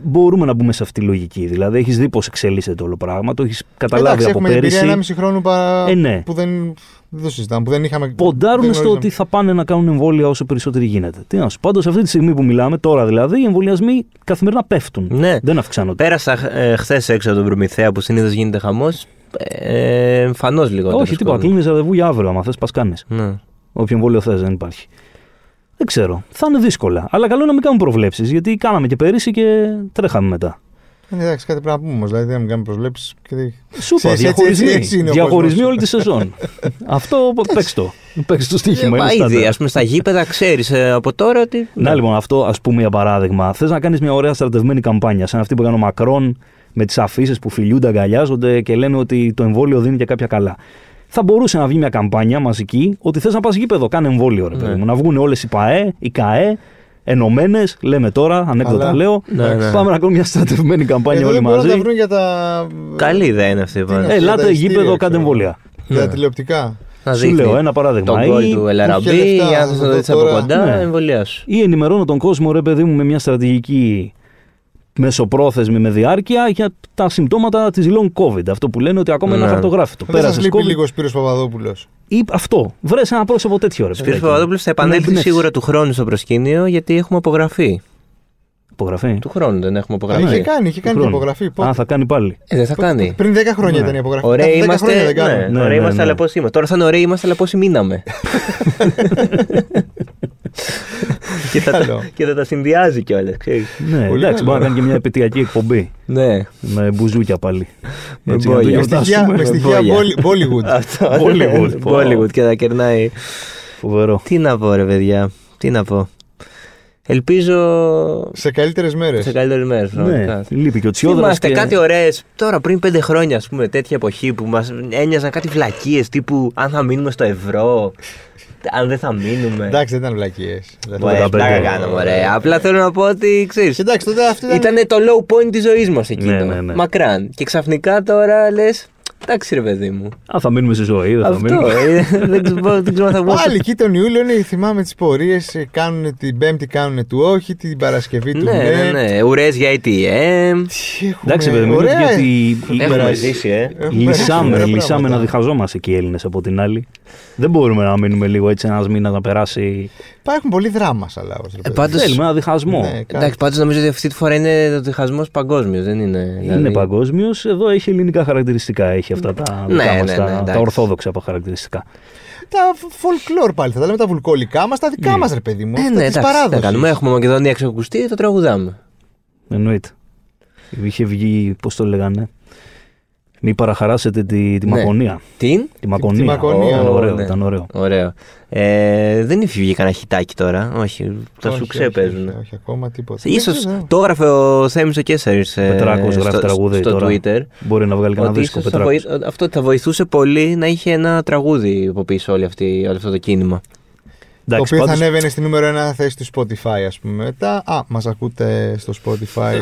C: μπορούμε να μπούμε σε αυτή τη λογική. Δηλαδή, έχεις δει πώς εξελίσσεται το όλο πράγμα, το έχεις καταλάβει
A: Εντάξει,
C: από
A: έχουμε την
C: πέρυσι.
A: εμπειρία 1,5 χρόνου παρα...
C: Ε, ναι.
A: που δεν, δεν το συζητάμε, που δεν είχαμε.
C: Ποντάρουν
A: δεν
C: στο
A: γνωρίζαμε.
C: ότι θα πάνε να κάνουν εμβόλια όσο περισσότεροι γίνεται. Τι να σου πω, πάντως αυτή τη στιγμή που μιλάμε, τώρα δηλαδή, οι εμβολιασμοί καθημερινά πέφτουν.
B: Ναι.
C: Δεν αυξάνονται.
B: Πέρασα ε, χθες έξω από τον Προμηθέα που συνήθως γίνεται χαμός. Ε, Εμφανώς λιγότερο.
C: Όχι, τίποτα. Κλείνεις ραντεβού για αύριο, άμα θες, πας κάνεις.
B: Ναι.
C: Όποιο εμβόλιο θες, δεν υπάρχει. Δεν ξέρω. Θα είναι δύσκολα. Αλλά καλό είναι να μην κάνουμε προβλέψεις. Γιατί κάναμε και πέρυσι και τρέχαμε μετά.
A: Ε, Εντάξει, κάτι πρέπει να πούμε όμως. Δηλαδή, δεν κάνουμε προσβλέψει. Και...
C: Σου είπα,
A: Έτσι, έτσι,
C: διαχωρισμοί.
A: έτσι είναι ο
C: διαχωρισμοί
A: κόσμος.
C: όλη τη σεζόν. αυτό παίξ το. Παίξ το στοίχημα.
B: Ε, μα
C: είναι
B: ήδη,
C: στάνταρ.
B: ας πούμε, στα γήπεδα ξέρεις από τώρα ότι.
C: Να λοιπόν, αυτό ας πούμε για παράδειγμα. Θες να κάνεις μια ωραία στρατευμένη καμπάνια, σαν αυτή που έκανε ο Μακρόν με τις αφήσεις που φιλιούνται, αγκαλιάζονται και λένε ότι το εμβόλιο δίνει και κάποια καλά. Θα μπορούσε να βγει μια καμπάνια μαζική ότι θες να πας γήπεδο, κάνε εμβόλιο, ρε παιδί
B: Ναι.
C: μου. Να βγουν όλες οι ΠΑΕ, οι ΚΑΕ, ενωμένες, λέμε τώρα, ανέκδοτα
A: Αλλά-
C: λέω.
B: Ναι, ναι.
C: Πάμε να κάνουμε μια στρατευμένη καμπάνια
A: Εδώ
C: όλοι
A: δεν μπορούν να
C: μαζί.
A: τα βρουν για τα.
B: Καλή ιδέα είναι αυτή.
A: Τι
B: πάντως.
A: να-
C: Ε,
A: για τα
C: Ελάτε
A: ειστήρια,
C: γήπεδο,
A: ξέρω.
C: κάντε εμβόλια.
A: Για τα
B: Ναι.
A: τηλεοπτικά.
B: Να
C: Σου
B: δείχνει
C: λέω ένα παράδειγμα.
B: τον κόλ
C: Ή,
B: του Ελαραμπή,
A: Είχε λεφτά,
B: για να το
A: εδώ
B: δει από
A: τώρα.
B: κοντά,
C: Ναι.
B: εμβολιά σου.
C: ή ενημερώνω τον κόσμο, ρε παιδί μου, με μια στρατηγική μεσοπρόθεσμη με διάρκεια για τα συμπτώματα της long COVID. Αυτό που λένε ότι ακόμα είναι
B: Ναι.
C: αχαρτογράφητο.
A: Δεν σας
C: Πέρασες
A: λείπει
C: COVID.
A: λίγος ο Σπύρος Παπαδόπουλος.
C: Ή αυτό. Βρες ένα πρόσωπο τέτοιο, ρε
B: Σπύρος
C: παιδάκι.
B: Παπαδόπουλος θα
C: Να
B: επανέλθει
C: εμπνεύσεις.
B: σίγουρα του χρόνου στο προσκήνιο γιατί έχουμε απογραφή.
C: Υπογραφή.
B: Του χρόνου δεν έχουμε
A: Α,
B: απογραφή.
A: Είχε κάνει, είχε
C: Του
A: κάνει την
C: χρόνου.
A: υπογραφή.
C: Α,
A: Πότε-
C: θα κάνει πάλι.
B: Ε, δεν θα κάνει.
A: Πριν 10 χρόνια
C: Ναι.
A: ήταν η απογραφή.
B: Ωραίοι
A: Κάθε 10
B: είμαστε,
A: χρόνια δεν
B: ναι,
A: κάνουμε.
C: Ναι,
B: ωραίοι
C: ναι,
B: είμαστε,
C: ναι.
B: αλλά πώ είμαστε. Τώρα θα είναι ωραίοι είμαστε, αλλά πόσοι μείναμε. και, θα,
A: Καλό.
B: τα- και θα τα συνδυάζει κιόλας.
C: Ναι,
A: Πολύ
C: εντάξει,
A: καλό.
C: μπορεί να κάνει και μια επαιτειακή εκπομπή.
B: Ναι.
C: Με μπουζούκια πάλι.
B: Με
C: Έτσι, για να το
B: μπόλια.
A: Με στοιχεία,
C: γιορτάσουμε.
A: με στοιχεία
B: μπόλια.
A: Bolly- Bollywood.
B: Αυτό.
C: Bollywood, πω.
B: Bollywood και θα κερνάει.
C: Φοβερό.
B: Τι να πω, ρε παιδιά. Τι να πω. Ελπίζω
A: Σε καλύτερες μέρες.
B: σε καλύτερες μέρες.
C: Ναι, λείπει και ο Τσιόδρας.
B: Θυμάστε
C: και...
B: κάτι ωραίες τώρα πριν πέντε χρόνια, ας πούμε, τέτοια εποχή που μας ένοιαζαν κάτι βλακίες τύπου αν θα μείνουμε στο ευρώ, αν δεν θα μείνουμε.
A: Εντάξει, δεν ήταν βλακίες.
B: Ωραία,
C: 85.
B: πλάκα κάναμε, ωραία. Απλά θέλω να πω ότι ξέρεις.
A: Εντάξει, τότε αυτό ήταν.
B: Ήταν το low point της ζωής μας εκείνο.
C: Ναι, ναι, ναι.
B: Μακράν. Και ξαφνικά τώρα λες. Εντάξει, ρε παιδί μου.
C: Α, θα μείνουμε στη ζωή, δεν θα
B: Αυτό.
C: μείνουμε.
B: ε, δεν ξέρω δεν ξέρω αν θα βγω.
A: Πάλι εκεί τον Ιούλιο είναι, θυμάμαι τις πορείες. Κάνουν την Πέμπτη, κάνουν του όχι, την Παρασκευή του
B: Ναι, ναι, ναι. Ουρές για ATM.
A: Τι έχουμε,
C: Εντάξει, παιδί μου, είναι
A: ωραία.
C: γιατί
B: Έχουμε
A: περάσει.
B: ζήσει, ε.
A: Έχουμε περάσει
C: λυσάμε,
A: ωραία
C: λυσάμε
A: πράγματα.
C: να διχαζόμαστε και οι Έλληνες από την άλλη. Δεν μπορούμε να μείνουμε λίγο έτσι ένας μήνας να περάσει.
A: Υπάρχουν πολύ δράμα σαν λαός.
B: Ε, πάντως-
C: Θέλουμε ένα διχασμό.
A: Ναι, κάτι.
B: Εντάξει, πάντως νομίζω ότι αυτή τη φορά είναι ο διχασμός παγκόσμιος, δεν είναι.
C: Είναι
B: δηλαδή-
C: παγκόσμιος. Εδώ έχει ελληνικά χαρακτηριστικά. Έχει αυτά τα,
B: Ναι,
C: δικά μας,
B: ναι,
C: τα,
B: ναι,
C: τα
B: εντάξει.
C: ορθόδοξα από χαρακτηριστικά.
A: Τα folklore πάλι θα τα λέμε τα βουλκόλικά μας, τα δικά μας ρε παιδί μου.
B: Ε,
A: αυτά
B: ναι,
A: της
B: εντάξει. Τι να
A: παράδοσης.
B: κάνουμε. Έχουμε Μακεδονία εξακουστεί, το τραγουδάμε.
C: Εννοείται. Είχε βγει, πώς το λέγανε. Μην παραχαράσετε τη, τη
B: Ναι.
C: Μακονία.
B: Την;
C: Τη Μακονία.
A: Μακονία.
C: Ήταν
B: Ω,
C: ωραίο.
B: ναι.
C: Ήταν ωραίο.
B: Ωραίο. Ε, δεν είχε βγει κανένα χιτάκι τώρα. Όχι, τα
A: Όχι,
B: σου
A: όχι,
B: ξέπαιζουν.
A: Όχι, όχι, ακόμα τίποτα.
B: Ίσως
A: Δεν ξέρω.
B: το έγραφε ο Θέμης ο Κέσσαρης ε,
C: Πετράκος γράφει
B: στο,
C: τραγούδι
B: στο
C: τώρα.
B: Twitter.
C: Μπορεί να βγάλει κανένα
B: Ότι
C: δίσκο
B: ίσως θα
C: Πετράκος.
B: βοη- αυτό θα βοηθούσε πολύ να είχε ένα τραγούδι από πίσω όλη αυτή, όλο αυτό το κίνημα.
A: Το
C: Εντάξει,
A: οποίο θα
C: πάντως-
A: ανέβαινε στη νούμερο 1 θέση του Spotify, ας πούμε. Μετά, α, μας ακούτε στο Spotify.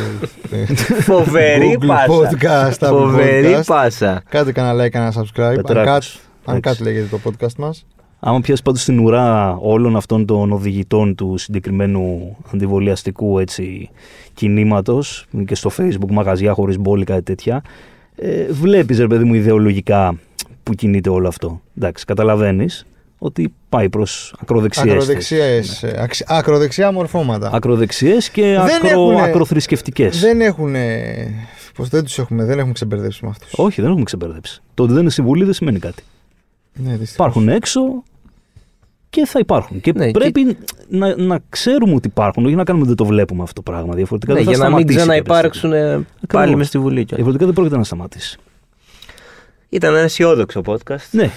A: ε,
B: Φοβερή
A: Google
B: πάσα.
A: Podcast, Apple
B: Φοβερή
A: Podcast.
B: πάσα.
A: Κάντε κανένα like, κανένα subscribe. Αν
C: Πετράκος.
A: κάτι, αν
C: Εντάξει.
A: κάτι λέγεται το podcast μας.
C: Άμα πιάσεις πάντως την ουρά όλων αυτών των οδηγητών του συγκεκριμένου αντιβολιαστικού έτσι, κινήματος και στο facebook μαγαζιά χωρίς μπόλικα κάτι τέτοια, ε, βλέπεις ρε παιδί μου ιδεολογικά που κινείται όλο αυτό. Εντάξει, καταλαβαίνεις ότι πάει προς ακροδεξιές θέσεις.
A: Ακροδεξιές, ε, αξι- Ακροδεξιά μορφώματα.
C: Ακροδεξιές και
A: Δεν
C: ακρο,
A: έχουνε-
C: ακροθρησκευτικές.
A: Δεν έχουν. Πώ δεν τους έχουμε, δεν έχουμε ξεμπερδέψει με αυτούς.
C: Όχι, δεν έχουμε ξεμπερδέψει. Το ότι δεν είναι συμβουλή δεν σημαίνει κάτι.
A: Ναι, δυστυχώς.
C: Υπάρχουν έξω και θα υπάρχουν. Και
B: Ναι,
C: πρέπει να, να ξέρουμε ότι υπάρχουν, όχι να κάνουμε ότι δεν το βλέπουμε αυτό το πράγμα. Διαφορετικά
B: Ναι,
C: δεν θα
B: για να μην
C: σταματήσει
B: ξαναυπάρξουν ε, πάλι
C: Ακριβώς.
B: με στη Βουλή. κιόλας.
C: Διαφορετικά δεν πρόκειται να σταματήσει.
B: Ήταν ένα αισιόδοξο podcast.
C: Ναι,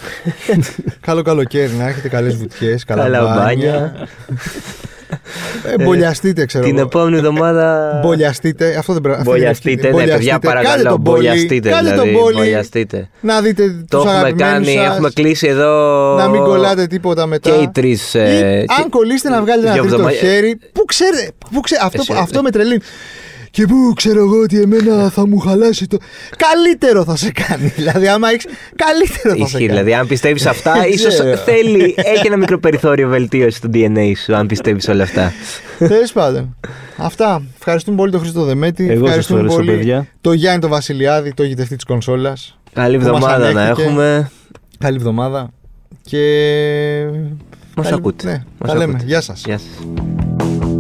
A: Καλό καλοκαίρι να έχετε καλές βουτιές, καλά,
B: Καλά
A: μπάνια.
B: μπάνια.
A: Ε, μπολιαστείτε, ξέρω
B: Την
A: εγώ.
B: επόμενη εβδομάδα.
A: Μπολιαστείτε. Αυτό δεν πρέπει αυτή είναι η
B: Μπολιαστείτε,
A: ευθύνη.
B: ναι, παιδιά,
A: Κάντε
B: παρακαλώ.
A: τον πόλι,
B: Μπολιαστείτε,
A: Κάντε
B: δηλαδή.
A: τον πόλι.
B: Μπολιαστείτε.
A: Να δείτε
B: Το
A: τους
B: έχουμε
A: αγαπημένους
B: κάνει,
A: σας.
B: έχουμε κλείσει εδώ.
A: Να μην κολλάτε τίποτα μετά.
B: Και οι τρεις.
A: Ή, αν κολλήσετε να βγάλετε ένα
B: δύο
A: τρίτο
B: εβδομάδες-
A: χέρι. Πού ξέρετε. Πού ξέ, αυτό,
B: Εσύ,
A: αυτό με τρελαίνει. Και πού ξέρω εγώ ότι εμένα θα μου χαλάσει το. Καλύτερο θα σε κάνει. Δηλαδή, άμα έχει. Καλύτερο θα σε
B: Ισχύει,
A: κάνει.
B: δηλαδή, αν πιστεύεις αυτά,
A: Δεν
B: ίσως
A: ξέρω.
B: θέλει. Έχει ένα μικρό περιθώριο βελτίωση στο DNA σου, αν πιστεύεις όλα αυτά.
A: Τέλος πάντων. Αυτά. Ευχαριστούμε πολύ τον Χρήστο Δεμέτη.
C: εγώ σας
A: Ευχαριστούμε
C: ευχαριστώ,
A: πολύ
C: παιδιά.
A: το Γιάννη τον Βασιλιάδη, το γητευτή της κονσόλας.
B: Καλή
A: Που μας
B: εβδομάδα να
A: ανέχτηκε.
B: έχουμε.
A: Καλή εβδομάδα. Και.
B: Μας
A: Καλή-
B: ακούτε.
A: Ναι,
B: Μας
A: τα λέμε.
B: ακούτε.
A: Γεια σας.
B: Γεια σας.